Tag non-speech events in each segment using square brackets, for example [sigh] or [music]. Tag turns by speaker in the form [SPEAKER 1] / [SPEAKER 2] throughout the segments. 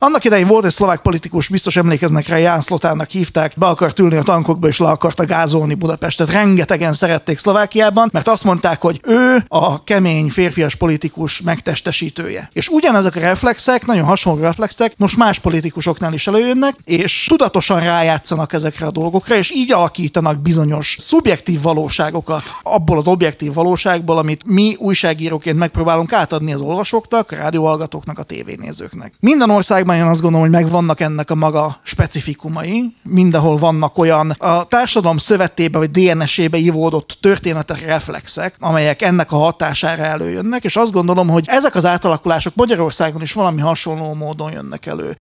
[SPEAKER 1] Annak idején volt egy szlovák politikus, biztos emlékeznek rá, Ján Szlotának hívták, be akart ülni a tankokba és le akarta gázolni Budapestet. Rengetegen szerették Szlovákiában, mert azt mondták, hogy ő a kemény férfias politikus megtestesítője. És ugyanezek a reflexek, nagyon hasonló reflexek, most más politikusoknál is előjönnek, és tudatosan rájátszanak ezekre a dolgokra, és így alakítanak bizonyos szubjektív valóságokat abból az objektív valóságból, amit mi újságíróként megpróbálunk átadni az olvasóknak, a rádióhallgatóknak, a tévénézőknek. Minden ország én azt gondolom, hogy megvannak ennek a maga specifikumai. Mindenhol vannak olyan a társadalom szövetébe vagy DNS-ébe ivódott történetek, reflexek, amelyek ennek a hatására előjönnek, és azt gondolom, hogy ezek az átalakulások Magyarországon is valami hasonló módon jönnek elő.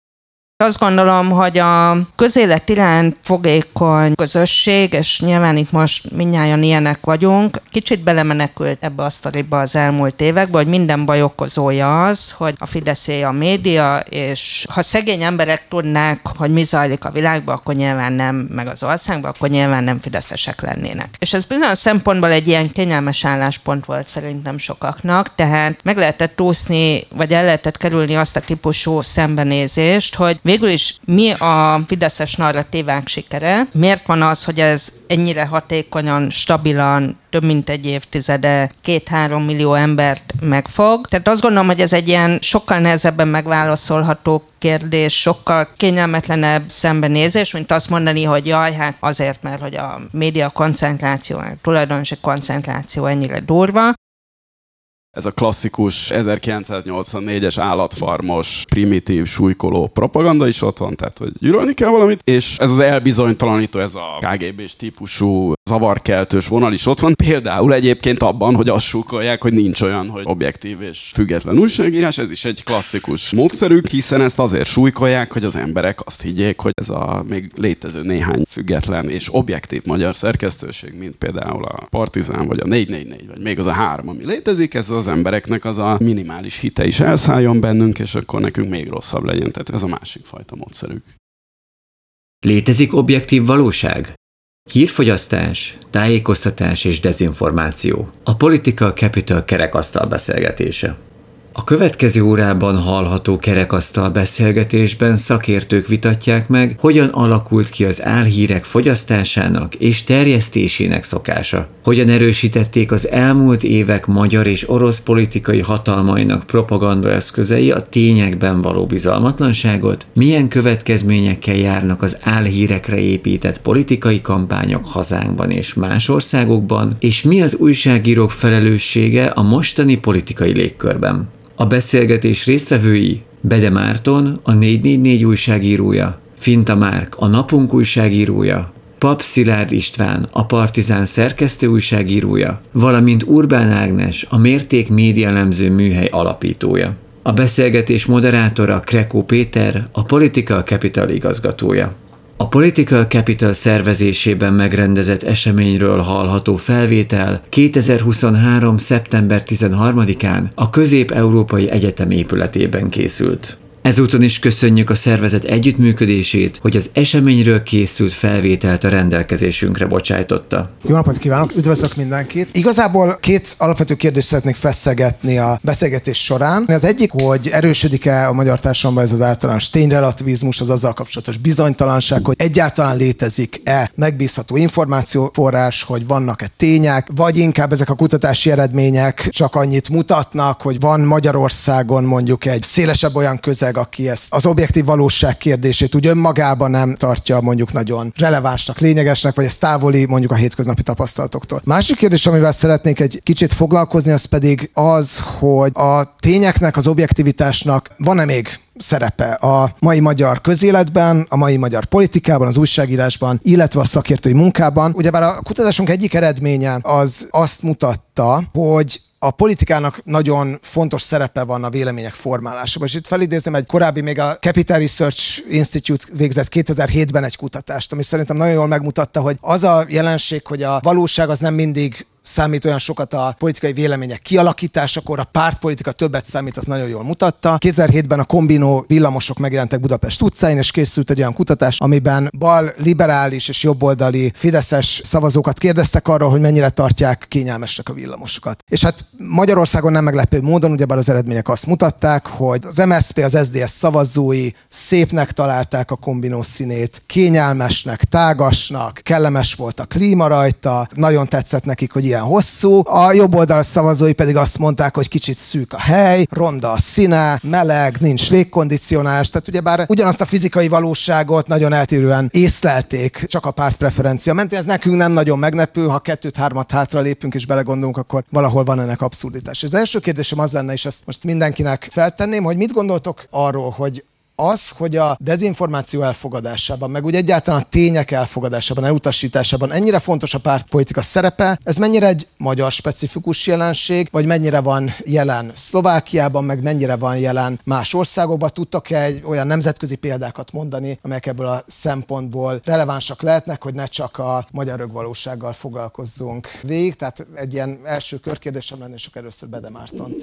[SPEAKER 2] Azt gondolom, hogy a közélet iránt fogékony közösség, és nyilván itt most mindnyáján ilyenek vagyunk, kicsit belemenekült ebbe a sztoriba az elmúlt évekbe, hogy minden baj okozója az, hogy a Fideszé a média, és ha szegény emberek tudnák, hogy mi zajlik a világban, akkor nyilván nem, meg az országban, akkor nyilván nem fideszesek lennének. És ez bizonyos szempontból egy ilyen kényelmes álláspont volt szerintem sokaknak, tehát meg lehetett úszni, vagy el lehetett kerülni azt a típusú szembenézést, hogy Végül is mi a fideszes narratívák sikere? Miért van az, hogy ez ennyire hatékonyan, stabilan, több mint egy évtizede két-három millió embert megfog. Tehát azt gondolom, hogy ez egy ilyen sokkal nehezebben megválaszolható kérdés, sokkal kényelmetlenebb szembenézés, mint azt mondani, hogy jaj, hát azért, mert hogy a média koncentráció, a tulajdonosi koncentráció ennyire durva,
[SPEAKER 3] ez a klasszikus 1984-es állatfarmos, primitív, súlykoló propaganda is ott van, tehát hogy gyűlölni kell valamit, és ez az elbizonytalanító, ez a KGB-s típusú zavarkeltős vonal is ott van. Például egyébként abban, hogy azt súkolják, hogy nincs olyan, hogy objektív és független újságírás, ez is egy klasszikus módszerük, hiszen ezt azért súlykolják, hogy az emberek azt higgyék, hogy ez a még létező néhány független és objektív magyar szerkesztőség, mint például a Partizán, vagy a 444, vagy még az a három, ami létezik, ez az embereknek az a minimális hite is elszálljon bennünk, és akkor nekünk még rosszabb legyen. Tehát ez a másik fajta módszerük.
[SPEAKER 4] Létezik objektív valóság? Hírfogyasztás, tájékoztatás és dezinformáció. A Political Capital kerekasztal beszélgetése. A következő órában hallható kerekasztal beszélgetésben szakértők vitatják meg, hogyan alakult ki az álhírek fogyasztásának és terjesztésének szokása. Hogyan erősítették az elmúlt évek magyar és orosz politikai hatalmainak propaganda eszközei a tényekben való bizalmatlanságot, milyen következményekkel járnak az álhírekre épített politikai kampányok hazánkban és más országokban, és mi az újságírók felelőssége a mostani politikai légkörben. A beszélgetés résztvevői Bede Márton, a 444 újságírója, Finta Márk, a Napunk újságírója, Pap Szilárd István, a Partizán szerkesztő újságírója, valamint Urbán Ágnes, a Mérték médialemző műhely alapítója. A beszélgetés moderátora Krekó Péter, a Political Capital igazgatója. A Political Capital szervezésében megrendezett eseményről hallható felvétel 2023. szeptember 13-án a Közép-Európai Egyetem épületében készült. Ezúton is köszönjük a szervezet együttműködését, hogy az eseményről készült felvételt a rendelkezésünkre bocsájtotta.
[SPEAKER 5] Jó napot kívánok, üdvözlök mindenkit. Igazából két alapvető kérdést szeretnék feszegetni a beszélgetés során. Az egyik, hogy erősödik-e a magyar társadalomban ez az általános tényrelativizmus, az azzal kapcsolatos bizonytalanság, hogy egyáltalán létezik-e megbízható információforrás, hogy vannak-e tények, vagy inkább ezek a kutatási eredmények csak annyit mutatnak, hogy van Magyarországon mondjuk egy szélesebb olyan közeg, meg, aki ezt az objektív valóság kérdését úgy önmagában nem tartja mondjuk nagyon relevánsnak, lényegesnek, vagy ez távoli mondjuk a hétköznapi tapasztalatoktól. Másik kérdés, amivel szeretnék egy kicsit foglalkozni, az pedig az, hogy a tényeknek, az objektivitásnak van-e még szerepe a mai magyar közéletben, a mai magyar politikában, az újságírásban, illetve a szakértői munkában. Ugyebár a kutatásunk egyik eredménye az azt mutatta, hogy a politikának nagyon fontos szerepe van a vélemények formálásában. És itt felidézem egy korábbi, még a Capital Research Institute végzett 2007-ben egy kutatást, ami szerintem nagyon jól megmutatta, hogy az a jelenség, hogy a valóság az nem mindig számít olyan sokat a politikai vélemények kialakításakor, a pártpolitika többet számít, az nagyon jól mutatta. 2007-ben a kombinó villamosok megjelentek Budapest utcáin, és készült egy olyan kutatás, amiben bal, liberális és jobboldali fideszes szavazókat kérdeztek arról, hogy mennyire tartják kényelmesek a villamosokat. És hát Magyarországon nem meglepő módon, ugyebár az eredmények azt mutatták, hogy az MSZP, az SDS szavazói szépnek találták a kombinó színét, kényelmesnek, tágasnak, kellemes volt a klíma rajta, nagyon tetszett nekik, hogy ilyen hosszú. A jobb oldal szavazói pedig azt mondták, hogy kicsit szűk a hely, ronda a színe, meleg, nincs légkondicionálás, tehát ugyebár ugyanazt a fizikai valóságot nagyon eltérően észlelték, csak a párt preferencia mentén. Ez nekünk nem nagyon meglepő, ha kettőt-hármat hátra lépünk és belegondolunk, akkor valahol van ennek abszurditás. Az első kérdésem az lenne, és ezt most mindenkinek feltenném, hogy mit gondoltok arról, hogy az, hogy a dezinformáció elfogadásában, meg úgy egyáltalán a tények elfogadásában, elutasításában ennyire fontos a pártpolitika szerepe, ez mennyire egy magyar specifikus jelenség, vagy mennyire van jelen Szlovákiában, meg mennyire van jelen más országokban? Tudtok-e egy olyan nemzetközi példákat mondani, amelyek ebből a szempontból relevánsak lehetnek, hogy ne csak a magyar rögvalósággal foglalkozzunk végig? Tehát egy ilyen első körkérdésem lenne, és akkor először Bede Márton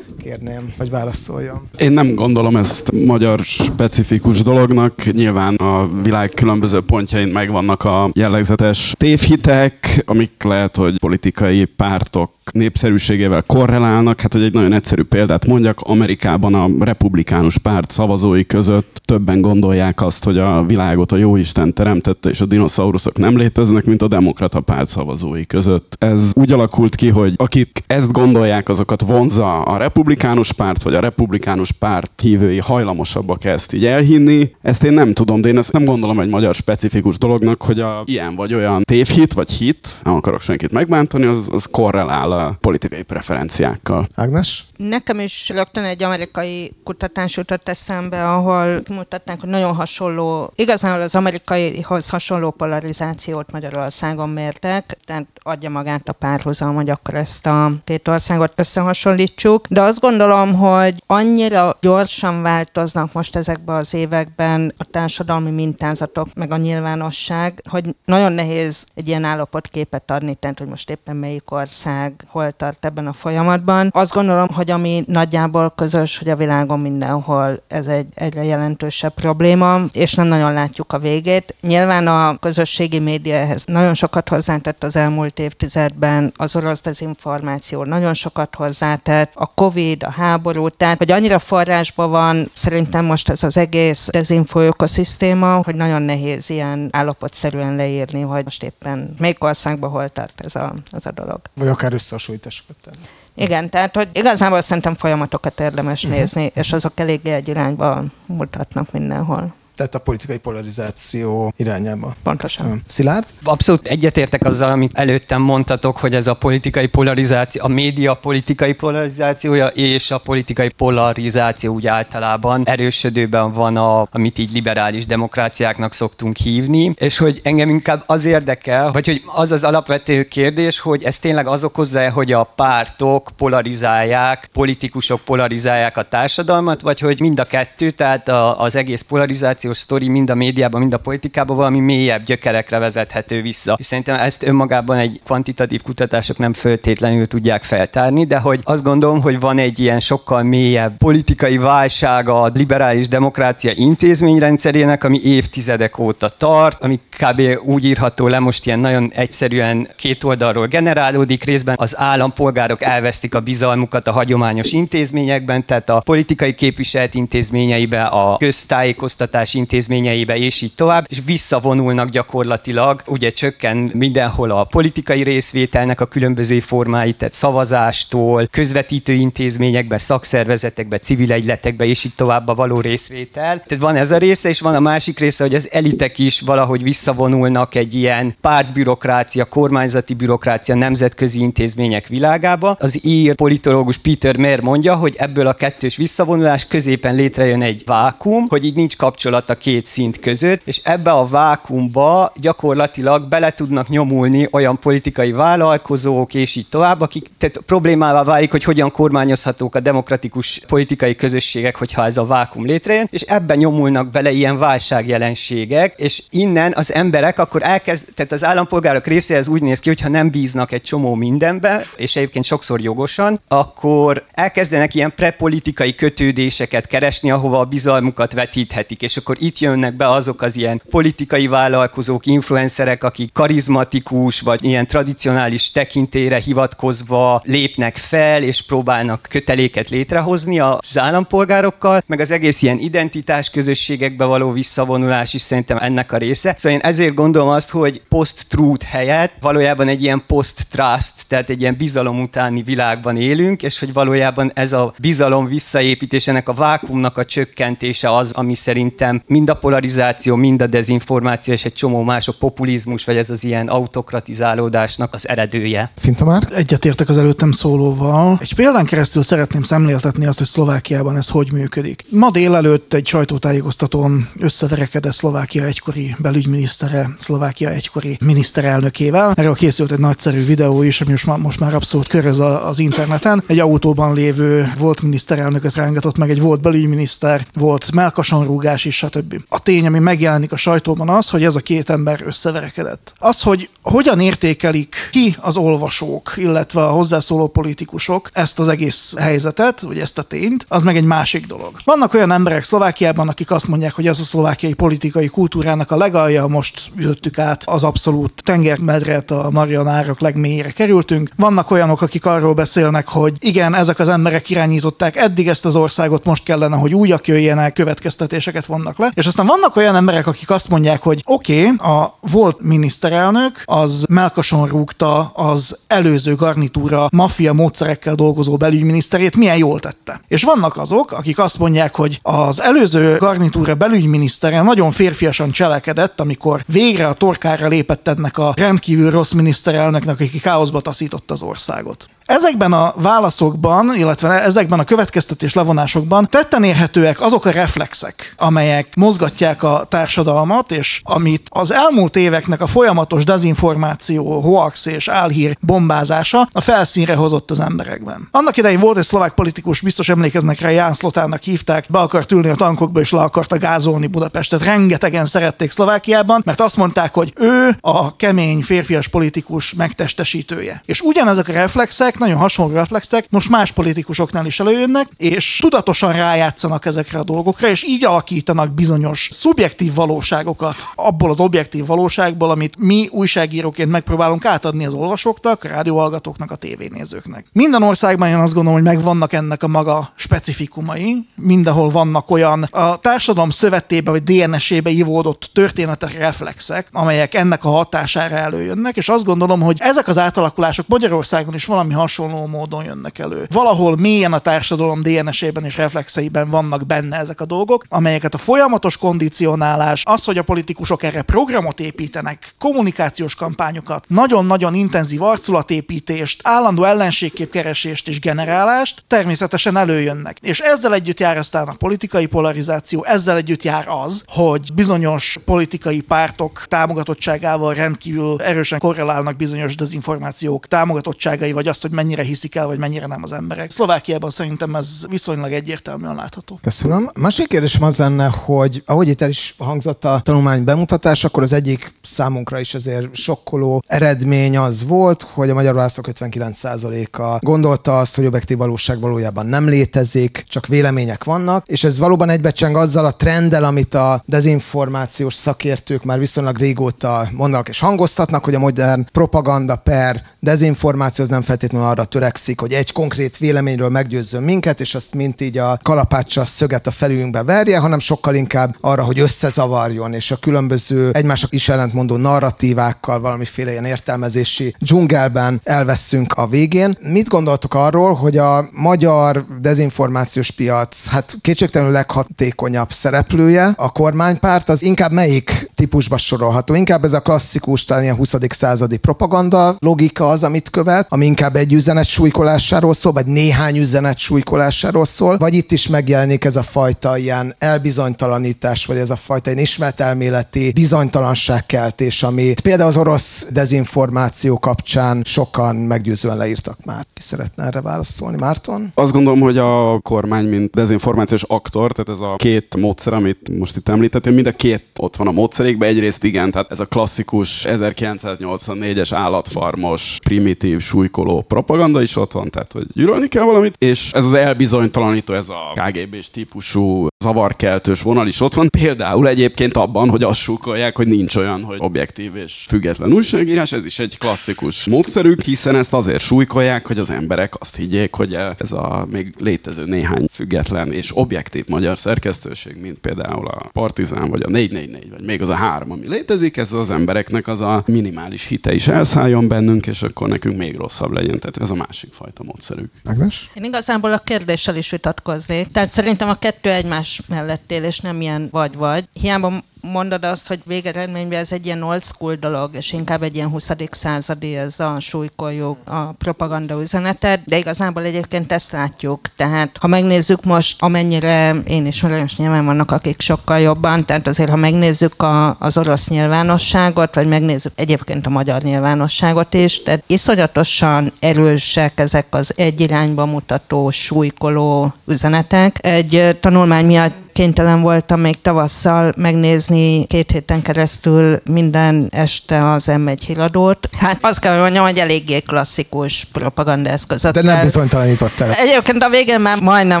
[SPEAKER 5] kérném, hogy válaszoljon.
[SPEAKER 3] Én nem gondolom ezt magyar specifikus dolognak. Nyilván a világ különböző pontjain megvannak a jellegzetes tévhitek, amik lehet, hogy politikai pártok népszerűségével korrelálnak. Hát, hogy egy nagyon egyszerű példát mondjak, Amerikában a republikánus párt szavazói között többen gondolják azt, hogy a világot a jóisten teremtette, és a dinoszauruszok nem léteznek, mint a demokrata párt szavazói között. Ez úgy alakult ki, hogy akik ezt gondolják, azokat vonza a republikánus párt, vagy a republikánus párt hívői hajlamosabbak ezt így elhinni. Ezt én nem tudom, de én ezt nem gondolom egy magyar specifikus dolognak, hogy a ilyen vagy olyan tévhit, vagy hit, nem akarok senkit megbántani, az, az korrelál a politikai preferenciákkal.
[SPEAKER 5] Ágnes?
[SPEAKER 2] Nekem is rögtön egy amerikai kutatás jutott eszembe, ahol mutatták, hogy nagyon hasonló, igazán az amerikaihoz hasonló polarizációt Magyarországon mértek, tehát adja magát a párhuzam, hogy akkor ezt a két országot összehasonlítsuk. De azt gondolom, hogy annyira gyorsan változnak most ezekben az években a társadalmi mintázatok, meg a nyilvánosság, hogy nagyon nehéz egy ilyen állapotképet adni, tehát hogy most éppen melyik ország hol tart ebben a folyamatban. Azt gondolom, hogy ami nagyjából közös, hogy a világon mindenhol ez egy egyre jelentősebb probléma, és nem nagyon látjuk a végét. Nyilván a közösségi média ehhez nagyon sokat hozzátett az elmúlt évtizedben, az orosz dezinformáció nagyon sokat hozzátett, a Covid, a háború, tehát hogy annyira forrásban van szerintem most ez az egész dezinfo ökoszisztéma, hogy nagyon nehéz ilyen állapotszerűen leírni, hogy most éppen melyik országban hol tart ez a, ez a dolog.
[SPEAKER 5] Vagy akár összehasonlításokat tenni.
[SPEAKER 2] Igen, tehát hogy igazából szerintem folyamatokat érdemes uh-huh. nézni, és azok eléggé egy irányba mutatnak mindenhol
[SPEAKER 5] tehát a politikai polarizáció irányába.
[SPEAKER 2] Pontosan.
[SPEAKER 5] Szilárd?
[SPEAKER 6] Abszolút egyetértek azzal, amit előttem mondtatok, hogy ez a politikai polarizáció, a média politikai polarizációja és a politikai polarizáció úgy általában erősödőben van, a, amit így liberális demokráciáknak szoktunk hívni, és hogy engem inkább az érdekel, vagy hogy az az alapvető kérdés, hogy ez tényleg az okozza hogy a pártok polarizálják, politikusok polarizálják a társadalmat, vagy hogy mind a kettő, tehát a, az egész polarizáció kommunikációs sztori mind a médiában, mind a politikában valami mélyebb gyökerekre vezethető vissza. És szerintem ezt önmagában egy kvantitatív kutatások nem föltétlenül tudják feltárni, de hogy azt gondolom, hogy van egy ilyen sokkal mélyebb politikai válság a liberális demokrácia intézményrendszerének, ami évtizedek óta tart, ami kb. úgy írható le most ilyen nagyon egyszerűen két oldalról generálódik, részben az állampolgárok elvesztik a bizalmukat a hagyományos intézményekben, tehát a politikai képviselt intézményeibe, a köztájékoztatás intézményeibe, és így tovább, és visszavonulnak gyakorlatilag, ugye csökken mindenhol a politikai részvételnek a különböző formái, tehát szavazástól, közvetítő intézményekbe, szakszervezetekbe, civil egyletekbe, és így tovább a való részvétel. Tehát van ez a része, és van a másik része, hogy az elitek is valahogy visszavonulnak egy ilyen pártbürokrácia, kormányzati bürokrácia, nemzetközi intézmények világába. Az ír politológus Peter Mayer mondja, hogy ebből a kettős visszavonulás középen létrejön egy vákum, hogy így nincs kapcsolat alatt a két szint között, és ebbe a vákumba gyakorlatilag bele tudnak nyomulni olyan politikai vállalkozók, és így tovább, akik tehát problémává válik, hogy hogyan kormányozhatók a demokratikus politikai közösségek, hogyha ez a vákum létrejön, és ebben nyomulnak bele ilyen válságjelenségek, és innen az emberek akkor elkezd, tehát az állampolgárok része ez úgy néz ki, hogyha nem bíznak egy csomó mindenbe, és egyébként sokszor jogosan, akkor elkezdenek ilyen prepolitikai kötődéseket keresni, ahova a bizalmukat vetíthetik, és akkor itt jönnek be azok az ilyen politikai vállalkozók, influencerek, akik karizmatikus, vagy ilyen tradicionális tekintére hivatkozva lépnek fel, és próbálnak köteléket létrehozni az állampolgárokkal, meg az egész ilyen identitás közösségekbe való visszavonulás is szerintem ennek a része. Szóval én ezért gondolom azt, hogy post-truth helyett valójában egy ilyen post-trust, tehát egy ilyen bizalom utáni világban élünk, és hogy valójában ez a bizalom visszaépítés, ennek a vákumnak a csökkentése az, ami szerintem mind a polarizáció, mind a dezinformáció és egy csomó mások populizmus, vagy ez az ilyen autokratizálódásnak az eredője.
[SPEAKER 5] Fintamár?
[SPEAKER 1] Egyetértek az előttem szólóval. Egy példán keresztül szeretném szemléltetni azt, hogy Szlovákiában ez hogy működik. Ma délelőtt egy sajtótájékoztatón összeverekedett Szlovákia egykori belügyminisztere, Szlovákia egykori miniszterelnökével. Erről készült egy nagyszerű videó is, ami most már, most már abszolút köröz az interneten. Egy autóban lévő volt miniszterelnököt rángatott meg, egy volt belügyminiszter, volt melkasonrúgás is, stb. A tény, ami megjelenik a sajtóban az, hogy ez a két ember összeverekedett. Az, hogy hogyan értékelik ki az olvasók, illetve a hozzászóló politikusok ezt az egész helyzetet, vagy ezt a tényt, az meg egy másik dolog. Vannak olyan emberek Szlovákiában, akik azt mondják, hogy ez a szlovákiai politikai kultúrának a legalja, most ütöttük át az abszolút tengermedret, a Marianárok legmélyére kerültünk. Vannak olyanok, akik arról beszélnek, hogy igen, ezek az emberek irányították eddig ezt az országot, most kellene, hogy újak jöjjenek, következtetéseket vannak le. És aztán vannak olyan emberek, akik azt mondják, hogy oké, okay, a volt miniszterelnök az melkason rúgta az előző garnitúra maffia módszerekkel dolgozó belügyminiszterét, milyen jól tette. És vannak azok, akik azt mondják, hogy az előző garnitúra belügyminisztere nagyon férfiasan cselekedett, amikor végre a torkára lépett ennek a rendkívül rossz miniszterelnöknek, aki káoszba taszította az országot. Ezekben a válaszokban, illetve ezekben a következtetés levonásokban tetten érhetőek azok a reflexek, amelyek mozgatják a társadalmat, és amit az elmúlt éveknek a folyamatos dezinformáció, hoax és álhír bombázása a felszínre hozott az emberekben. Annak idején volt egy szlovák politikus, biztos emlékeznek rá, Ján Szlotának hívták, be akart ülni a tankokba és le akarta gázolni Budapestet. Rengetegen szerették Szlovákiában, mert azt mondták, hogy ő a kemény férfias politikus megtestesítője. És ugyanezek a reflexek nagyon hasonló reflexek most más politikusoknál is előjönnek, és tudatosan rájátszanak ezekre a dolgokra, és így alakítanak bizonyos szubjektív valóságokat abból az objektív valóságból, amit mi újságíróként megpróbálunk átadni az olvasóknak, a rádióhallgatóknak, a tévénézőknek. Minden országban én azt gondolom, hogy megvannak ennek a maga specifikumai, mindenhol vannak olyan a társadalom szövetébe vagy DNS-ébe ivódott történetek, reflexek, amelyek ennek a hatására előjönnek, és azt gondolom, hogy ezek az átalakulások Magyarországon is valami hasonló módon jönnek elő. Valahol mélyen a társadalom DNS-ében és reflexeiben vannak benne ezek a dolgok, amelyeket a folyamatos kondicionálás, az, hogy a politikusok erre programot építenek, kommunikációs kampányokat, nagyon-nagyon intenzív arculatépítést, állandó ellenségképkeresést és generálást természetesen előjönnek. És ezzel együtt jár aztán a politikai polarizáció, ezzel együtt jár az, hogy bizonyos politikai pártok támogatottságával rendkívül erősen korrelálnak bizonyos dezinformációk támogatottságai, vagy azt, hogy mennyire hiszik el, vagy mennyire nem az emberek. Szlovákiában szerintem ez viszonylag egyértelműen látható.
[SPEAKER 5] Köszönöm. Másik kérdésem az lenne, hogy ahogy itt el is hangzott a tanulmány bemutatás, akkor az egyik számunkra is azért sokkoló eredmény az volt, hogy a magyar választók 59%-a gondolta azt, hogy objektív valóság valójában nem létezik, csak vélemények vannak, és ez valóban egybecseng azzal a trenddel, amit a dezinformációs szakértők már viszonylag régóta mondanak és hangoztatnak, hogy a modern propaganda per dezinformáció az nem feltétlenül arra törekszik, hogy egy konkrét véleményről meggyőzzön minket, és azt mint így a kalapáccsal szöget a felünkbe verje, hanem sokkal inkább arra, hogy összezavarjon, és a különböző egymásnak is ellentmondó narratívákkal valamiféle ilyen értelmezési dzsungelben elveszünk a végén. Mit gondoltok arról, hogy a magyar dezinformációs piac, hát kétségtelenül leghatékonyabb szereplője, a kormánypárt, az inkább melyik típusba sorolható? Inkább ez a klasszikus, talán ilyen 20. századi propaganda logika az, amit követ, ami inkább egy egy üzenet súlykolásáról szól, vagy néhány üzenet súlykolásáról szól, vagy itt is megjelenik ez a fajta ilyen elbizonytalanítás, vagy ez a fajta ilyen ismeretelméleti bizonytalanságkeltés, ami például az orosz dezinformáció kapcsán sokan meggyőzően leírtak már. Ki szeretne erre válaszolni? Márton?
[SPEAKER 3] Azt gondolom, hogy a kormány, mint dezinformációs aktor, tehát ez a két módszer, amit most itt említettem, mind a két ott van a módszerékben. Egyrészt igen, tehát ez a klasszikus 1984-es állatfarmos, primitív, súlykoló propaganda is ott van, tehát hogy gyűlölni kell valamit, és ez az elbizonytalanító, ez a KGB-s típusú zavarkeltős vonal is ott van. Például egyébként abban, hogy azt súkolják, hogy nincs olyan, hogy objektív és független újságírás, ez is egy klasszikus módszerük, hiszen ezt azért súlykolják, hogy az emberek azt higgyék, hogy ez a még létező néhány független és objektív magyar szerkesztőség, mint például a Partizán, vagy a 444, vagy még az a három, ami létezik, ez az embereknek az a minimális hite is elszálljon bennünk, és akkor nekünk még rosszabb legyen. Tehát ez a másik fajta módszerük.
[SPEAKER 5] Ágnes?
[SPEAKER 2] Én igazából a kérdéssel is vitatkoznék. Tehát szerintem a kettő egymás mellett él, és nem ilyen vagy-vagy. Hiába mondod azt, hogy végeredményben ez egy ilyen old school dolog, és inkább egy ilyen 20. századi ez a súlykoljuk a propaganda üzenetet, de igazából egyébként ezt látjuk. Tehát ha megnézzük most, amennyire én is és nyilván vannak, akik sokkal jobban, tehát azért ha megnézzük a, az orosz nyilvánosságot, vagy megnézzük egyébként a magyar nyilvánosságot is, tehát iszonyatosan erősek ezek az egy irányba mutató, súlykoló üzenetek. Egy tanulmány miatt kénytelen voltam még tavasszal megnézni két héten keresztül minden este az M1 híradót. Hát azt kell, mondjam, hogy eléggé klasszikus propagandaeszközök.
[SPEAKER 5] De nem bizonytalanított el.
[SPEAKER 2] Egyébként a végén már majdnem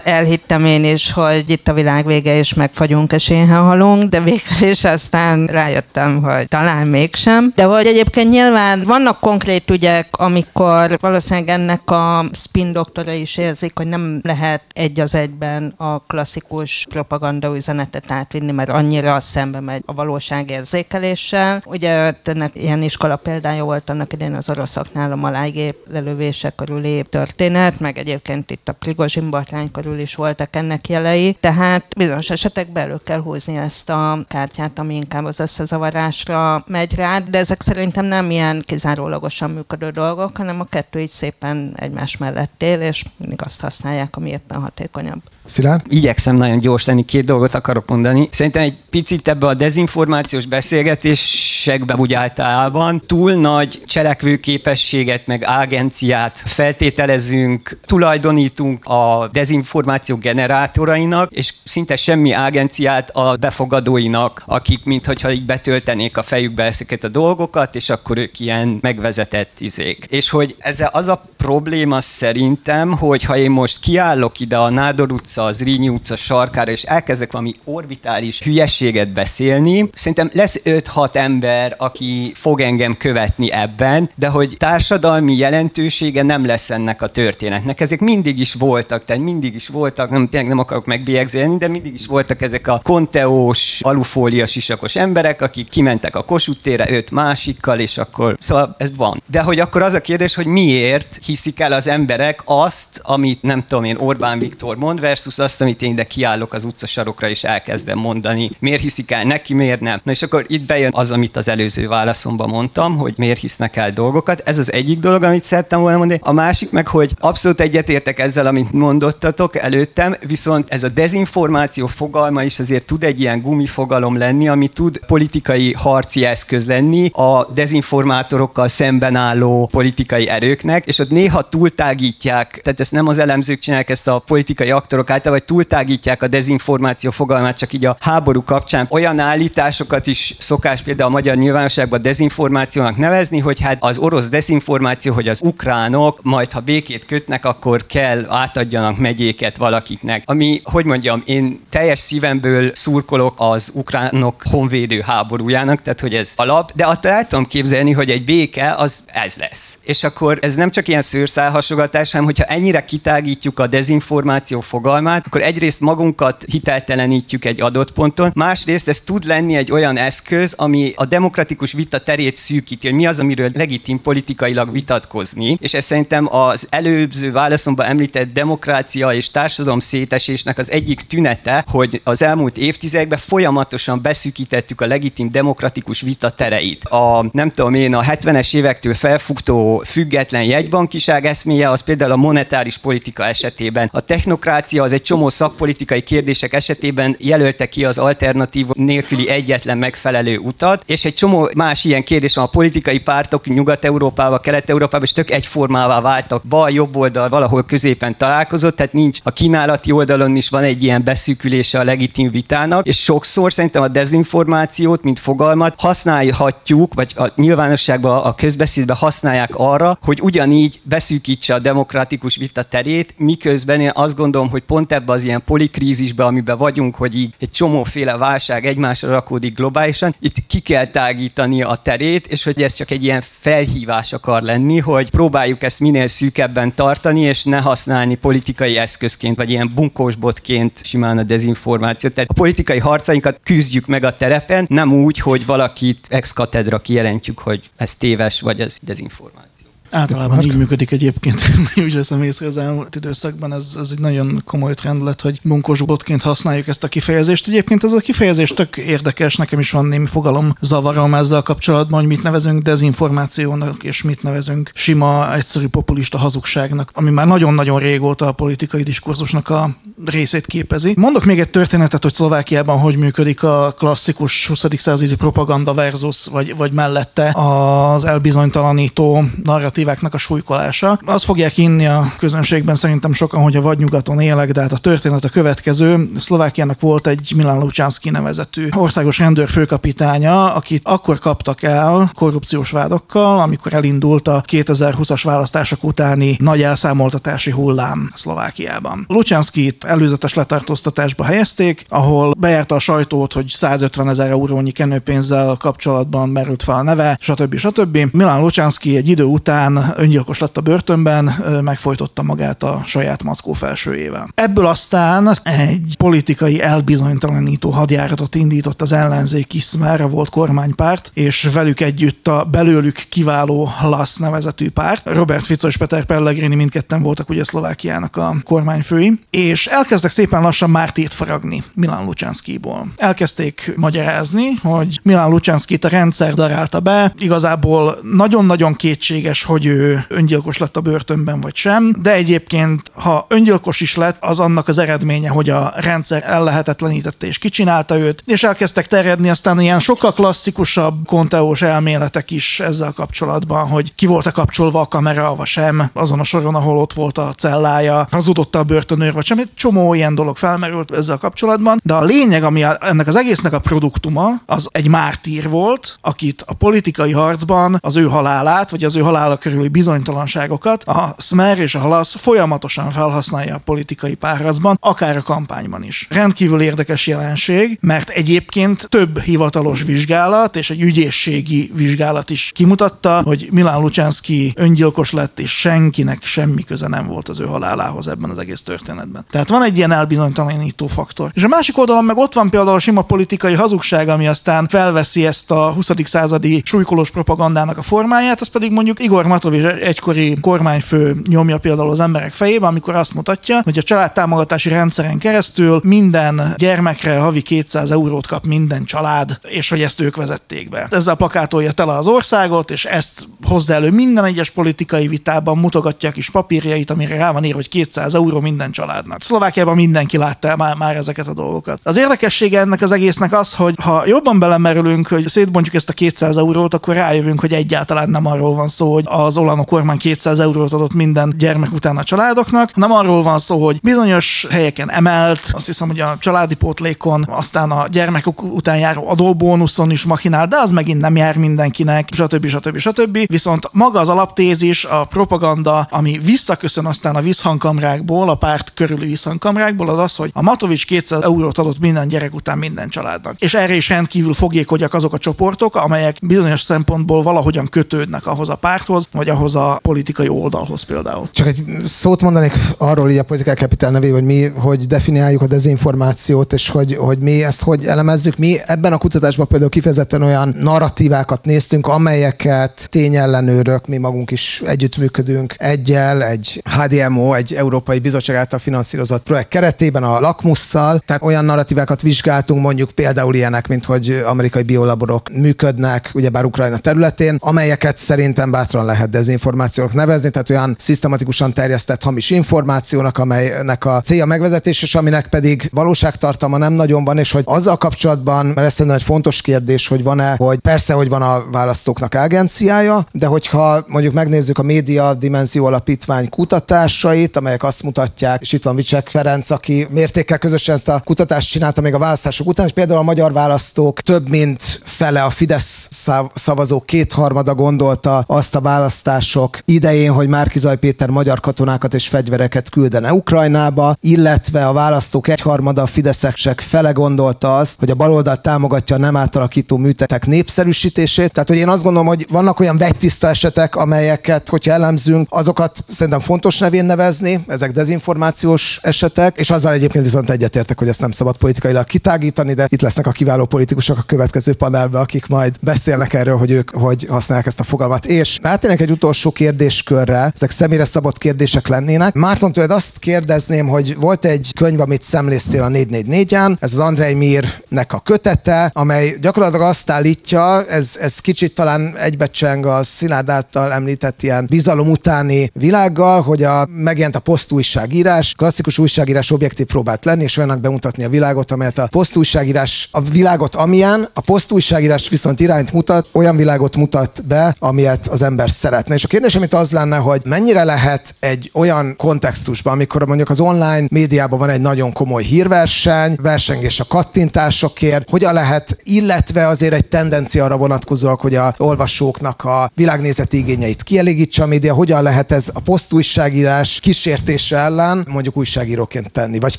[SPEAKER 2] elhittem én is, hogy itt a világ vége, és megfagyunk, és én halunk, de végül is aztán rájöttem, hogy talán mégsem. De hogy egyébként nyilván vannak konkrét ügyek, amikor valószínűleg ennek a spin doktora is érzik, hogy nem lehet egy az egyben a klasszikus propaganda propaganda üzenetet átvinni, mert annyira szembe megy a valóság érzékeléssel. Ugye ennek ilyen iskola példája volt annak idején az oroszoknál a malájgép lelövése körüli történet, meg egyébként itt a Prigozsin botrány körül is voltak ennek jelei, tehát bizonyos esetekben elő kell húzni ezt a kártyát, ami inkább az összezavarásra megy rá, de ezek szerintem nem ilyen kizárólagosan működő dolgok, hanem a kettő így szépen egymás mellett él, és mindig azt használják, ami éppen hatékonyabb.
[SPEAKER 5] Szilárd?
[SPEAKER 6] Igyekszem nagyon gyors lenni, két dolgot akarok mondani. Szerintem egy picit ebbe a dezinformációs beszélgetésekbe úgy általában túl nagy cselekvőképességet meg agenciát feltételezünk, tulajdonítunk a dezinformáció generátorainak, és szinte semmi agenciát a befogadóinak, akik mintha így betöltenék a fejükbe ezeket a dolgokat, és akkor ők ilyen megvezetett izék. És hogy ez az a probléma szerintem, hogy ha én most kiállok ide a Nádor utca, az Rínyi utca sarkára, és elkezdek valami orbitális hülyeséget beszélni, szerintem lesz 5-6 ember, aki fog engem követni ebben, de hogy társadalmi jelentősége nem lesz ennek a történetnek. Ezek mindig is voltak, tehát mindig is voltak, nem, tényleg nem akarok megbélyegzélni, de mindig is voltak ezek a konteós, alufólia sisakos emberek, akik kimentek a Kossuth térre öt másikkal, és akkor, szóval ez van. De hogy akkor az a kérdés, hogy miért hiszik el az emberek azt, amit nem tudom én Orbán Viktor mond, versus azt, amit én ide kiállok az utcasarokra, és elkezdem mondani, miért hiszik el neki, miért nem. Na és akkor itt bejön az, amit az előző válaszomban mondtam, hogy miért hisznek el dolgokat. Ez az egyik dolog, amit szerettem volna mondani. A másik meg, hogy abszolút egyetértek ezzel, amit mondottatok előttem, viszont ez a dezinformáció fogalma is azért tud egy ilyen gumifogalom lenni, ami tud politikai harci eszköz lenni a dezinformátorokkal szemben álló politikai erőknek, és ott néha túltágítják, tehát ezt nem az elemzők csinálják, ezt a politikai aktorok által, vagy túltágítják a dezinformáció fogalmát csak így a háború kapcsán. Olyan állításokat is szokás például a magyar nyilvánosságban dezinformációnak nevezni, hogy hát az orosz dezinformáció, hogy az ukránok majd ha békét kötnek, akkor kell átadjanak megyéket valakiknek. Ami, hogy mondjam, én teljes szívemből szurkolok az ukránok honvédő háborújának, tehát hogy ez alap, de attól el tudom képzelni, hogy egy béke az ez lesz. És akkor ez nem csak ilyen szőrszálhasogatás, hanem hogyha ennyire kitágítjuk a dezinformáció fogalmát, akkor egyrészt magunkat hiteltelenítjük egy adott ponton, másrészt ez tud lenni egy olyan eszköz, ami a demokratikus vita terét szűkíti, hogy mi az, amiről legitim politikailag vitatkozni, és ez szerintem az előző válaszomban említett demokrácia és társadalom szétesésnek az egyik tünete, hogy az elmúlt évtizedekben folyamatosan beszűkítettük a legitim demokratikus vita tereit. A nem tudom én, a 70-es évektől felfuktó független jegybanki szlovakiság eszméje az például a monetáris politika esetében. A technokrácia az egy csomó szakpolitikai kérdések esetében jelölte ki az alternatív nélküli egyetlen megfelelő utat, és egy csomó más ilyen kérdés van a politikai pártok Nyugat-Európában, Kelet-Európában, és tök egyformává váltak. Bal, jobb oldal valahol középen találkozott, tehát nincs a kínálati oldalon is van egy ilyen beszűkülése a legitim vitának, és sokszor szerintem a dezinformációt, mint fogalmat használhatjuk, vagy a nyilvánosságban, a közbeszédben használják arra, hogy ugyanígy beszűkítse a demokratikus vita terét, miközben én azt gondolom, hogy pont ebbe az ilyen polikrízisbe, amiben vagyunk, hogy így egy csomóféle válság egymásra rakódik globálisan, itt ki kell tágítani a terét, és hogy ez csak egy ilyen felhívás akar lenni, hogy próbáljuk ezt minél szűkebben tartani, és ne használni politikai eszközként, vagy ilyen bunkósbotként simán a dezinformációt. Tehát a politikai harcainkat küzdjük meg a terepen, nem úgy, hogy valakit ex katedra kijelentjük, hogy ez téves, vagy ez dezinformáció.
[SPEAKER 1] Általában így működik egyébként, [laughs] úgy veszem észre az elmúlt időszakban, ez, ez egy nagyon komoly trend lett, hogy munkos botként használjuk ezt a kifejezést. Egyébként ez a kifejezés tök érdekes, nekem is van némi fogalom zavarom ezzel kapcsolatban, hogy mit nevezünk dezinformációnak, és mit nevezünk sima, egyszerű populista hazugságnak, ami már nagyon-nagyon régóta a politikai diskurzusnak a részét képezi. Mondok még egy történetet, hogy Szlovákiában hogy működik a klasszikus 20. századi propaganda versus, vagy, vagy mellette az elbizonytalanító narratív narratíváknak a súlykolása. Azt fogják inni a közönségben szerintem sokan, hogy a vadnyugaton élek, de hát a történet a következő. Szlovákiának volt egy Milan Lucsánszki nevezetű országos rendőr főkapitánya, akit akkor kaptak el korrupciós vádokkal, amikor elindult a 2020-as választások utáni nagy elszámoltatási hullám Szlovákiában. Lucsánszkit előzetes letartóztatásba helyezték, ahol bejárta a sajtót, hogy 150 ezer eurónyi kenőpénzzel kapcsolatban merült fel a neve, stb. stb. Milan Lucsánszki egy idő után aztán öngyilkos lett a börtönben, megfojtotta magát a saját mackó felsőjével. Ebből aztán egy politikai elbizonytalanító hadjáratot indított az ellenzék Szmerre volt kormánypárt, és velük együtt a belőlük kiváló LASZ nevezetű párt. Robert Fico és Peter Pellegrini mindketten voltak ugye Szlovákiának a kormányfői, és elkezdtek szépen lassan Mártírt faragni Milán Lucsánszkiból. Elkezdték magyarázni, hogy Milán Lucsánszkit a rendszer darálta be, igazából nagyon-nagyon kétséges, hogy ő öngyilkos lett a börtönben vagy sem, de egyébként, ha öngyilkos is lett, az annak az eredménye, hogy a rendszer ellehetetlenítette és kicsinálta őt, és elkezdtek terjedni aztán ilyen sokkal klasszikusabb konteós elméletek is ezzel kapcsolatban, hogy ki volt-e kapcsolva a kamera, vagy sem, azon a soron, ahol ott volt a cellája, hazudott a börtönőr, vagy sem. Egy csomó ilyen dolog felmerült ezzel kapcsolatban, de a lényeg, ami ennek az egésznek a produktuma, az egy mártír volt, akit a politikai harcban az ő halálát, vagy az ő halála körüli bizonytalanságokat a Smer és a Halasz folyamatosan felhasználja a politikai párharcban, akár a kampányban is. Rendkívül érdekes jelenség, mert egyébként több hivatalos vizsgálat és egy ügyészségi vizsgálat is kimutatta, hogy Milán Lucsánszki öngyilkos lett, és senkinek semmi köze nem volt az ő halálához ebben az egész történetben. Tehát van egy ilyen elbizonytalanító faktor. És a másik oldalon meg ott van például a sima politikai hazugság, ami aztán felveszi ezt a 20. századi súlykolós propagandának a formáját, az pedig mondjuk Igor Matovics egykori kormányfő nyomja például az emberek fejébe, amikor azt mutatja, hogy a családtámogatási rendszeren keresztül minden gyermekre havi 200 eurót kap minden család, és hogy ezt ők vezették be. Ezzel plakátolja tele az országot, és ezt hozza elő minden egyes politikai vitában, mutogatja a kis papírjait, amire rá van írva, hogy 200 euró minden családnak. Szlovákiában mindenki látta már, már ezeket a dolgokat. Az érdekessége ennek az egésznek az, hogy ha jobban belemerülünk, hogy szétbontjuk ezt a 200 eurót, akkor rájövünk, hogy egyáltalán nem arról van szó, hogy az Olano kormány 200 eurót adott minden gyermek után a családoknak, nem arról van szó, hogy bizonyos helyeken emelt, azt hiszem, hogy a családi pótlékon, aztán a gyermekek után járó adóbónuszon is machinál, de az megint nem jár mindenkinek, stb. stb. stb. Viszont maga az alaptézis, a propaganda, ami visszaköszön aztán a visszhangkamrákból, a párt körüli visszhangkamrákból, az az, hogy a Matovics 200 eurót adott minden gyerek után minden családnak. És erre is rendkívül fogékonyak azok a csoportok, amelyek bizonyos szempontból valahogyan kötődnek ahhoz a párthoz, vagy ahhoz a politikai oldalhoz például.
[SPEAKER 5] Csak egy szót mondanék arról így a Political Capital nevé, hogy mi, hogy definiáljuk a dezinformációt, és hogy, hogy mi ezt hogy elemezzük. Mi ebben a kutatásban például kifejezetten olyan narratívákat néztünk, amelyeket tényellenőrök, mi magunk is együttműködünk egyel, egy HDMO, egy Európai Bizottság által finanszírozott projekt keretében a lakmusszal, tehát olyan narratívákat vizsgáltunk, mondjuk például ilyenek, mint hogy amerikai biolaborok működnek, ugyebár Ukrajna területén, amelyeket szerintem bátran lehet lehet dezinformációnak nevezni, tehát olyan szisztematikusan terjesztett hamis információnak, amelynek a célja megvezetés, és aminek pedig valóságtartalma nem nagyon van, és hogy azzal kapcsolatban, mert ez szerintem egy fontos kérdés, hogy van-e, hogy persze, hogy van a választóknak agenciája, de hogyha mondjuk megnézzük a média dimenzió alapítvány kutatásait, amelyek azt mutatják, és itt van Vicsek Ferenc, aki mértékkel közösen ezt a kutatást csinálta még a választások után, és például a magyar választók több mint fele a Fidesz szavazók kétharmada gondolta azt a választások idején, hogy Márkizaj Péter magyar katonákat és fegyvereket küldene Ukrajnába, illetve a választók egyharmada a fideszesek fele gondolta azt, hogy a baloldal támogatja a nem átalakító műtetek népszerűsítését. Tehát, hogy én azt gondolom, hogy vannak olyan vegytiszta esetek, amelyeket, hogyha elemzünk, azokat szerintem fontos nevén nevezni, ezek dezinformációs esetek, és azzal egyébként viszont egyetértek, hogy ezt nem szabad politikailag kitágítani, de itt lesznek a kiváló politikusok a következő panelben, akik majd beszélnek erről, hogy ők hogy használják ezt a fogalmat. És rátérnek egy utolsó kérdéskörre, ezek személyre szabott kérdések lennének. Márton tőled azt kérdezném, hogy volt egy könyv, amit szemléztél a 444-en, ez az Andrei Mirnek a kötete, amely gyakorlatilag azt állítja, ez, ez kicsit talán egybecseng a Szilárd által említett ilyen bizalom utáni világgal, hogy a, megjelent a posztújságírás, klasszikus újságírás objektív próbált lenni, és olyanak bemutatni a világot, amelyet a posztújságírás, a világot amilyen, a posztújságírás viszont irányt mutat, olyan világot mutat be, amilyet az ember szeretne. És a kérdés, amit az lenne, hogy mennyire lehet egy olyan kontextusban, amikor mondjuk az online médiában van egy nagyon komoly hírverseny, versengés a kattintásokért, hogyan lehet, illetve azért egy tendencia arra vonatkozóak, hogy a olvasóknak a világnézeti igényeit kielégítse a média, hogyan lehet ez a posztújságírás kísértése ellen mondjuk újságíróként tenni, vagy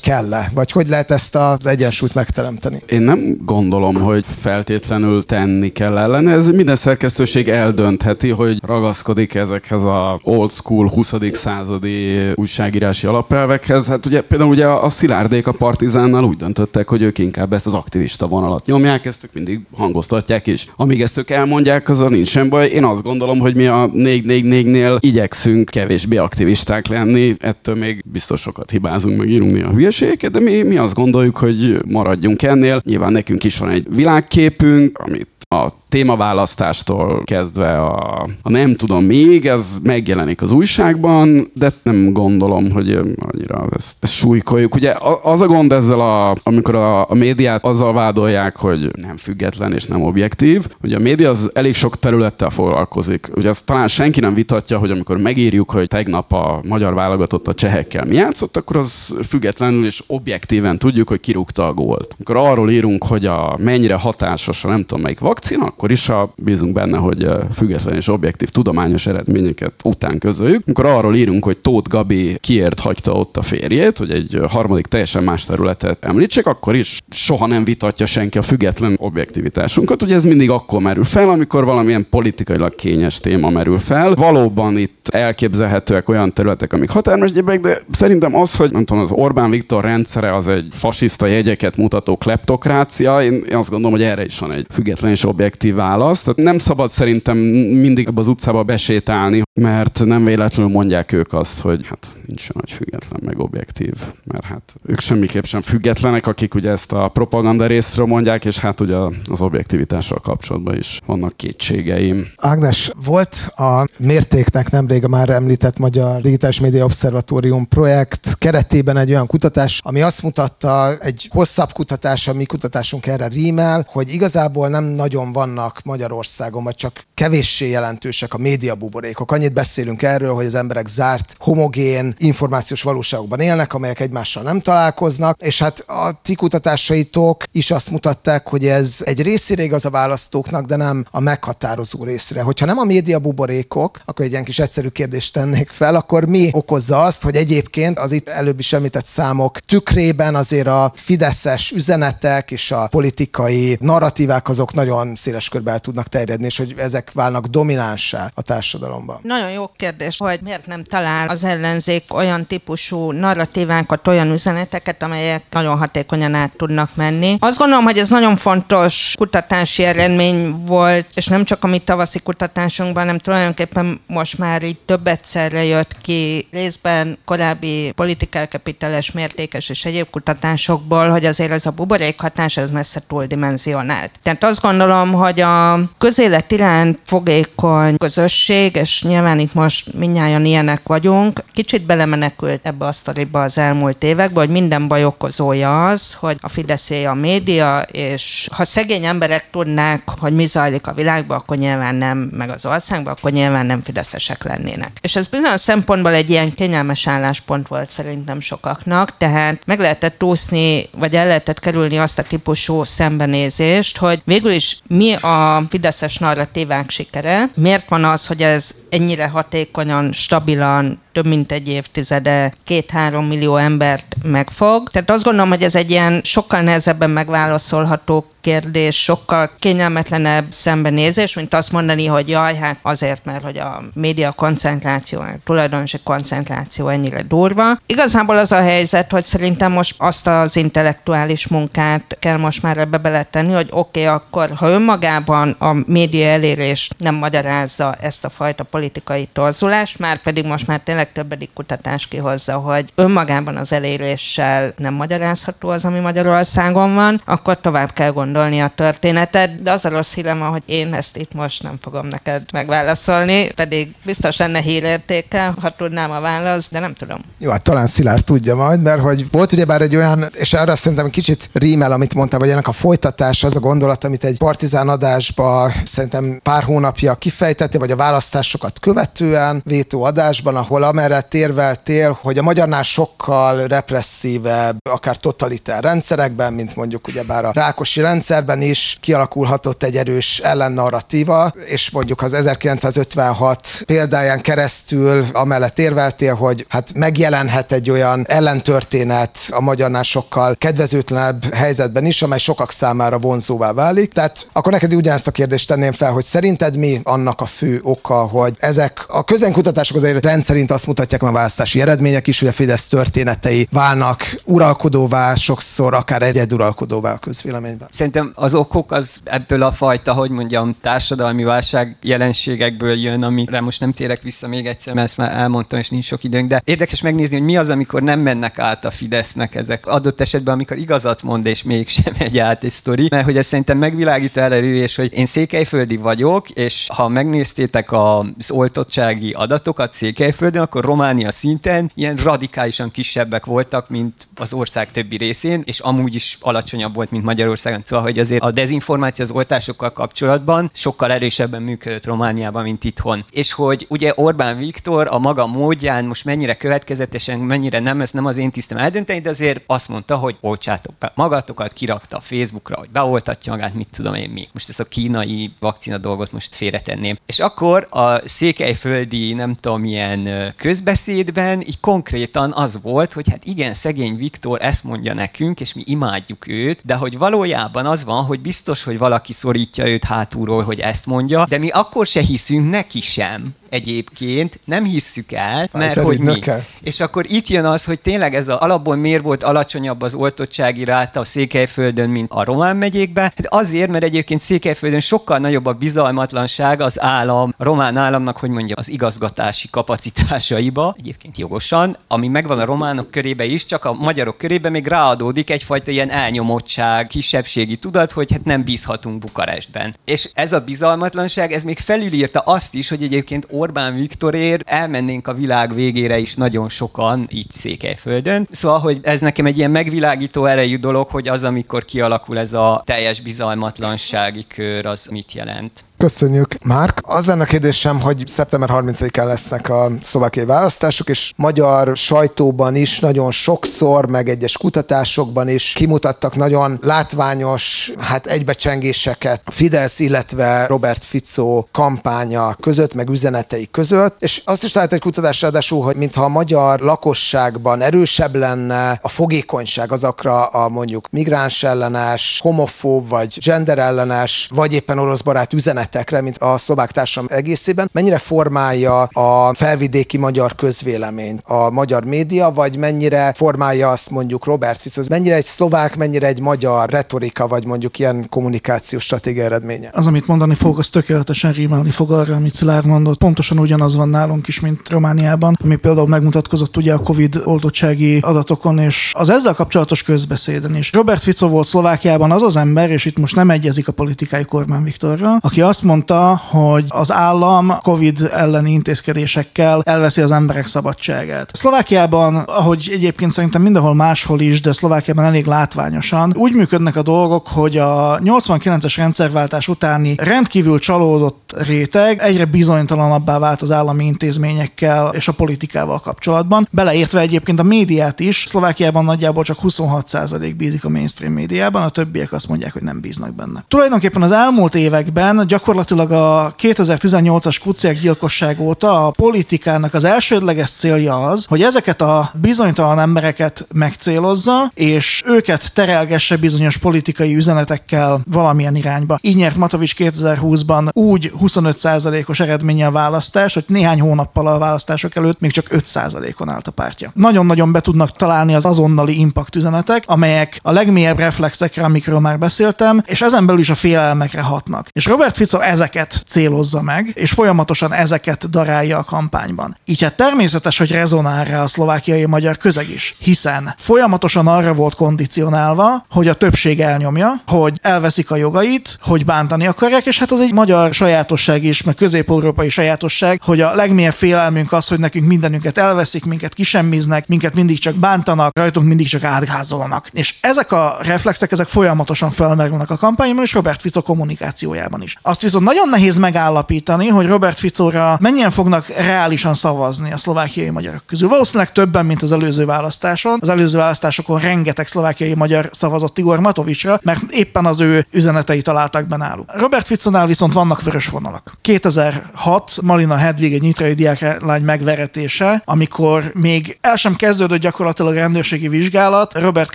[SPEAKER 5] kell-e? Vagy hogy lehet ezt az egyensúlyt megteremteni?
[SPEAKER 3] Én nem gondolom, hogy feltétlenül tenni kell ellene. Ez minden szerkesztőség eldöntheti, hogy ragaszkodik ezekhez a old school 20. századi újságírási alapelvekhez. Hát ugye például ugye a Szilárdék a Partizánnal úgy döntöttek, hogy ők inkább ezt az aktivista vonalat nyomják, ezt ők mindig hangoztatják, és amíg ezt ők elmondják, az nincs sem baj. Én azt gondolom, hogy mi a 444-nél igyekszünk kevésbé aktivisták lenni, ettől még biztos sokat hibázunk, meg írunk mi a hülyeségeket, de mi, mi azt gondoljuk, hogy maradjunk ennél. Nyilván nekünk is van egy világképünk, amit a témaválasztástól kezdve a, a nem tudom még, ez megjelenik az újságban, de nem gondolom, hogy annyira ezt, ezt súlykoljuk. Ugye az a gond ezzel, a, amikor a, a médiát azzal vádolják, hogy nem független és nem objektív, hogy a média az elég sok területtel foglalkozik. Ugye azt talán senki nem vitatja, hogy amikor megírjuk, hogy tegnap a magyar válogatott a csehekkel mi játszott, akkor az függetlenül és objektíven tudjuk, hogy kirúgta a gólt. Amikor arról írunk, hogy a mennyire hatásos a nem tudom melyik vakcina, akkor is a, bízunk benne, hogy független és objektív tudományos eredményeket után közöljük. Amikor arról írunk, hogy Tóth Gabi kiért hagyta ott a férjét, hogy egy harmadik teljesen más területet említsek, akkor is soha nem vitatja senki a független objektivitásunkat. Ugye ez mindig akkor merül fel, amikor valamilyen politikailag kényes téma merül fel. Valóban itt elképzelhetőek olyan területek, amik határmesdjébek, de szerintem az, hogy nem tudom, az Orbán Viktor rendszere az egy fasiszta jegyeket mutató kleptokrácia, én azt gondolom, hogy erre is van egy független és objektív válasz. Tehát nem szabad szerintem mindig az utcába besétálni, mert nem véletlenül mondják ők azt, hogy hát nincs nagy független, meg objektív, mert hát ők semmiképp sem függetlenek, akik ugye ezt a propaganda részről mondják, és hát ugye az objektivitással kapcsolatban is vannak kétségeim.
[SPEAKER 5] Ágnes, volt a mértéknek nemrég a már említett Magyar Digitális Média Obszervatórium projekt keretében egy olyan kutatás, ami azt mutatta, egy hosszabb kutatás, a mi kutatásunk erre rímel, hogy igazából nem nagyon vannak Magyarországon, vagy csak kevéssé jelentősek a média buborékok. Annyit beszélünk erről, hogy az emberek zárt, homogén, információs valóságokban élnek, amelyek egymással nem találkoznak, és hát a ti kutatásaitok is azt mutatták, hogy ez egy részére igaz a választóknak, de nem a meghatározó részre. Hogyha nem a média buborékok, akkor egy ilyen kis egyszerű kérdést tennék fel, akkor mi okozza azt, hogy egyébként az itt előbb is említett számok tükrében azért a fideszes üzenetek és a politikai narratívák azok nagyon széles körbe el tudnak terjedni, és hogy ezek válnak dominánsá a társadalomban.
[SPEAKER 2] Nagyon jó kérdés, hogy miért nem talál az ellenzék olyan típusú narratívákat, olyan üzeneteket, amelyek nagyon hatékonyan át tudnak menni. Azt gondolom, hogy ez nagyon fontos kutatási eredmény volt, és nem csak a mi tavaszi kutatásunkban, hanem tulajdonképpen most már így több egyszerre jött ki részben korábbi political capitales mértékes és egyéb kutatásokból, hogy azért ez a buborékhatás ez messze túldimenzionált. Tehát azt gondolom, hogy a közélet iránt fogékony közösség, és nyilván itt most mindnyáján ilyenek vagyunk, kicsit belemenekült ebbe a sztoriba az elmúlt években, hogy minden baj okozója az, hogy a Fideszé a média, és ha szegény emberek tudnák, hogy mi zajlik a világban, akkor nyilván nem, meg az országban, akkor nyilván nem fideszesek lennének. És ez bizonyos szempontból egy ilyen kényelmes álláspont volt szerintem sokaknak, tehát meg lehetett úszni, vagy el lehetett kerülni azt a típusú szembenézést, hogy végül is mi a fideszes narratívák sikere, miért van az, hogy ez ennyire hatékonyan, stabilan több mint egy évtizede két-három millió embert megfog. Tehát azt gondolom, hogy ez egy ilyen sokkal nehezebben megválaszolható kérdés, sokkal kényelmetlenebb szembenézés, mint azt mondani, hogy jaj, hát azért, mert hogy a média koncentráció, a tulajdonosi koncentráció ennyire durva. Igazából az a helyzet, hogy szerintem most azt az intellektuális munkát kell most már ebbe beletenni, hogy oké, okay, akkor ha önmagában a média elérés nem magyarázza ezt a fajta politikai torzulást, már pedig most már tényleg többedik kutatás kihozza, hogy önmagában az eléréssel nem magyarázható az, ami Magyarországon van, akkor tovább kell gondolni a történetet, de az a rossz hírem, hogy én ezt itt most nem fogom neked megválaszolni, pedig biztos lenne hírértéke, ha tudnám a választ, de nem tudom.
[SPEAKER 5] Jó, hát talán Szilárd tudja majd, mert hogy volt ugye bár egy olyan, és arra szerintem kicsit rímel, amit mondtál, hogy ennek a folytatás az a gondolat, amit egy partizán adásba szerintem pár hónapja kifejtette, vagy a választásokat követően vétó adásban, ahol amellett érveltél, hogy a magyarnál sokkal represszívebb, akár totalitár rendszerekben, mint mondjuk ugye bár a Rákosi rendszer, rendszerben is kialakulhatott egy erős ellennarratíva, és mondjuk az 1956 példáján keresztül amellett érveltél, hogy hát megjelenhet egy olyan ellentörténet a magyarnál sokkal kedvezőtlenebb helyzetben is, amely sokak számára vonzóvá válik. Tehát akkor neked ugyanezt a kérdést tenném fel, hogy szerinted mi annak a fő oka, hogy ezek a közenkutatások azért rendszerint azt mutatják, a választási eredmények is, hogy a Fidesz történetei válnak uralkodóvá, sokszor akár egyeduralkodóvá a közvéleményben.
[SPEAKER 6] Szerintem az okok az ebből a fajta, hogy mondjam, társadalmi válság jelenségekből jön, amire most nem térek vissza még egyszer, mert ezt már elmondtam, és nincs sok időnk, de érdekes megnézni, hogy mi az, amikor nem mennek át a Fidesznek ezek. Adott esetben, amikor igazat mond, és mégsem megy át egy sztori, mert hogy ez szerintem megvilágító és hogy én székelyföldi vagyok, és ha megnéztétek az oltottsági adatokat Székelyföldön, akkor Románia szinten ilyen radikálisan kisebbek voltak, mint az ország többi részén, és amúgy is alacsonyabb volt, mint Magyarországon. Szóval, hogy azért a dezinformáció az oltásokkal kapcsolatban sokkal erősebben működött Romániában, mint itthon. És hogy ugye Orbán Viktor a maga módján most mennyire következetesen, mennyire nem, ez nem az én tisztem eldönteni, de azért azt mondta, hogy oltsátok be magatokat, kirakta a Facebookra, hogy beoltatja magát, mit tudom én mi. Most ezt a kínai vakcina dolgot most félretenném. És akkor a székelyföldi, nem tudom, milyen közbeszédben így konkrétan az volt, hogy hát igen, szegény Viktor ezt mondja nekünk, és mi imádjuk őt, de hogy valójában az van, hogy biztos, hogy valaki szorítja őt hátulról, hogy ezt mondja, de mi akkor se hiszünk neki sem egyébként, nem hisszük el, mert hogy mi. És akkor itt jön az, hogy tényleg ez a, alapból miért volt alacsonyabb az oltottsági ráta a Székelyföldön, mint a Román megyékben? Hát azért, mert egyébként Székelyföldön sokkal nagyobb a bizalmatlanság az állam, a román államnak, hogy mondja, az igazgatási kapacitásaiba, egyébként jogosan, ami megvan a románok körébe is, csak a magyarok körébe még ráadódik egyfajta ilyen elnyomottság, kisebbségi tudat, hogy hát nem bízhatunk Bukarestben. És ez a bizalmatlanság, ez még felülírta azt is, hogy egyébként Orbán Viktorért elmennénk a világ végére is nagyon sokan, így Székelyföldön. Szóval, hogy ez nekem egy ilyen megvilágító erejű dolog, hogy az, amikor kialakul ez a teljes bizalmatlansági kör, az mit jelent.
[SPEAKER 5] Köszönjük, Márk. Az lenne a kérdésem, hogy szeptember 30-án lesznek a szlovákiai választások, és magyar sajtóban is nagyon sokszor, meg egyes kutatásokban is kimutattak nagyon látványos, hát egybecsengéseket Fidesz, illetve Robert Fico kampánya között, meg üzenetei között, és azt is lehet egy kutatás ráadásul, hogy mintha a magyar lakosságban erősebb lenne a fogékonyság azokra a mondjuk migráns ellenes, homofób, vagy gender ellenes, vagy éppen orosz barát üzenet üzenetekre, mint a szlovák társadalom egészében, mennyire formálja a felvidéki magyar közvéleményt a magyar média, vagy mennyire formálja azt mondjuk Robert Fico, mennyire egy szlovák, mennyire egy magyar retorika, vagy mondjuk ilyen kommunikációs stratégia eredménye?
[SPEAKER 1] Az, amit mondani fog, az tökéletesen rímelni fog arra, amit Szilárd mondott. Pontosan ugyanaz van nálunk is, mint Romániában, ami például megmutatkozott ugye a Covid oltottsági adatokon, és az ezzel kapcsolatos közbeszéden is. Robert Fico volt Szlovákiában az az ember, és itt most nem egyezik a politikai Kormány Viktorra, aki azt mondta, hogy az állam Covid elleni intézkedésekkel elveszi az emberek szabadságát. Szlovákiában, ahogy egyébként szerintem mindenhol máshol is, de Szlovákiában elég látványosan, úgy működnek a dolgok, hogy a 89-es rendszerváltás utáni rendkívül csalódott réteg egyre bizonytalanabbá vált az állami intézményekkel és a politikával kapcsolatban, beleértve egyébként a médiát is. Szlovákiában nagyjából csak 26% bízik a mainstream médiában, a többiek azt mondják, hogy nem bíznak benne. Tulajdonképpen az elmúlt években gyakorlatilag a 2018-as kuciák gyilkosság óta a politikának az elsődleges célja az, hogy ezeket a bizonytalan embereket megcélozza, és őket terelgesse bizonyos politikai üzenetekkel valamilyen irányba. Így nyert Matovics 2020-ban úgy 25%-os eredménye a választás, hogy néhány hónappal a választások előtt még csak 5%-on állt a pártja. Nagyon-nagyon be tudnak találni az azonnali impact üzenetek, amelyek a legmélyebb reflexekre, amikről már beszéltem, és ezen belül is a félelmekre hatnak. És Robert Fico ezeket célozza meg, és folyamatosan ezeket darálja a kampányban. Így hát természetes, hogy rezonál rá a szlovákiai magyar közeg is, hiszen folyamatosan arra volt kondicionálva, hogy a többség elnyomja, hogy elveszik a jogait, hogy bántani akarják, és hát az egy magyar sajátosság is, meg közép-európai sajátosság, hogy a legmélyebb félelmünk az, hogy nekünk mindenünket elveszik, minket kisemmiznek, minket mindig csak bántanak, rajtunk mindig csak átgázolnak. És ezek a reflexek, ezek folyamatosan felmerülnek a kampányban, és Robert Fico kommunikációjában is. Azt viszont nagyon nehéz megállapítani, hogy Robert Ficóra mennyien fognak reálisan szavazni a szlovákiai magyarok közül. Valószínűleg többen, mint az előző választáson. Az előző választásokon rengeteg szlovákiai magyar szavazott Igor Matovicsra, mert éppen az ő üzenetei találtak be náluk. Robert Ficónál viszont vannak vörös vonalak. 2006 Malina Hedvig egy nyitrai diáklány megveretése, amikor még el sem kezdődött gyakorlatilag rendőrségi vizsgálat, Robert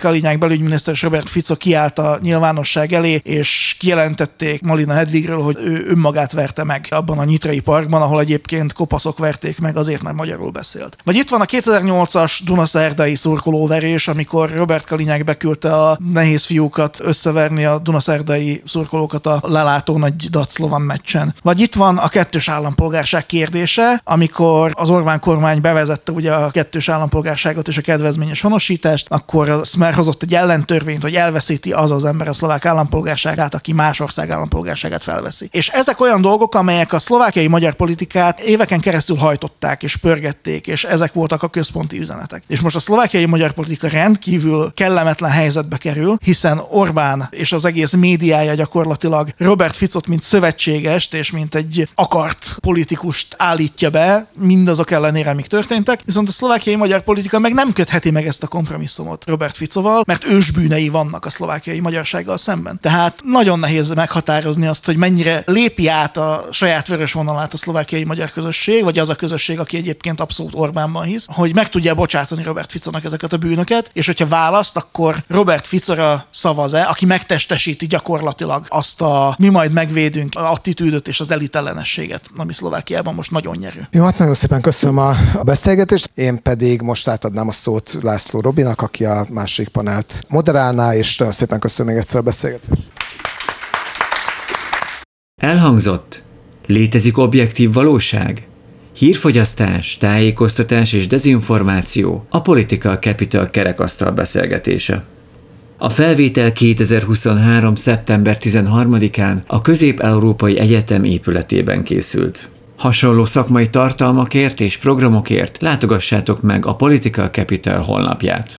[SPEAKER 1] Kalinyák belügyminiszter és Robert Fico kiállt a nyilvánosság elé, és kijelentették Malina Hedvigről, hogy ő önmagát verte meg abban a nyitrai parkban, ahol egyébként kopaszok verték meg azért, mert magyarul beszélt. Vagy itt van a 2008-as Dunaszerdai szurkolóverés, amikor Robert Kalinyák beküldte a nehéz fiúkat összeverni a Dunaszerdai szurkolókat a lelátó nagy daclovan meccsen. Vagy itt van a kettős állampolgárság kérdése, amikor az Orbán kormány bevezette ugye a kettős állampolgárságot és a kedvezményes honosítást, akkor a Smer hozott egy ellentörvényt, hogy elveszíti az az ember a szlovák állampolgárságát, aki más ország állampolgárságát felveszi. És ezek olyan dolgok, amelyek a szlovákiai magyar politikát éveken keresztül hajtották és pörgették, és ezek voltak a központi üzenetek. És most a szlovákiai magyar politika rendkívül kellemetlen helyzetbe kerül, hiszen Orbán és az egész médiája gyakorlatilag Robert Ficot, mint szövetségest és mint egy akart politikust állítja be, mindazok ellenére, amik történtek, viszont a szlovákiai magyar politika meg nem kötheti meg ezt a kompromisszumot Robert Ficoval, mert ősbűnei vannak a szlovákiai magyarsággal szemben. Tehát nagyon nehéz meghatározni azt, hogy mennyire lépi át a saját vörös vonalát a szlovákiai magyar közösség, vagy az a közösség, aki egyébként abszolút Orbánban hisz, hogy meg tudja bocsátani Robert Ficonak ezeket a bűnöket, és hogyha választ, akkor Robert Ficora szavaz-e, aki megtestesíti gyakorlatilag azt a mi majd megvédünk attitűdöt és az elitellenességet, ami Szlovákiában most nagyon nyerő.
[SPEAKER 5] Jó, hát nagyon szépen köszönöm a, beszélgetést. Én pedig most átadnám a szót László Robinak, aki a másik panelt moderálná, és nagyon szépen köszönöm még egyszer a beszélgetést.
[SPEAKER 4] Elhangzott. Létezik objektív valóság? Hírfogyasztás, tájékoztatás és dezinformáció a Political Capital kerekasztal beszélgetése. A felvétel 2023. szeptember 13-án a Közép-Európai Egyetem épületében készült. Hasonló szakmai tartalmakért és programokért látogassátok meg a Political Capital honlapját.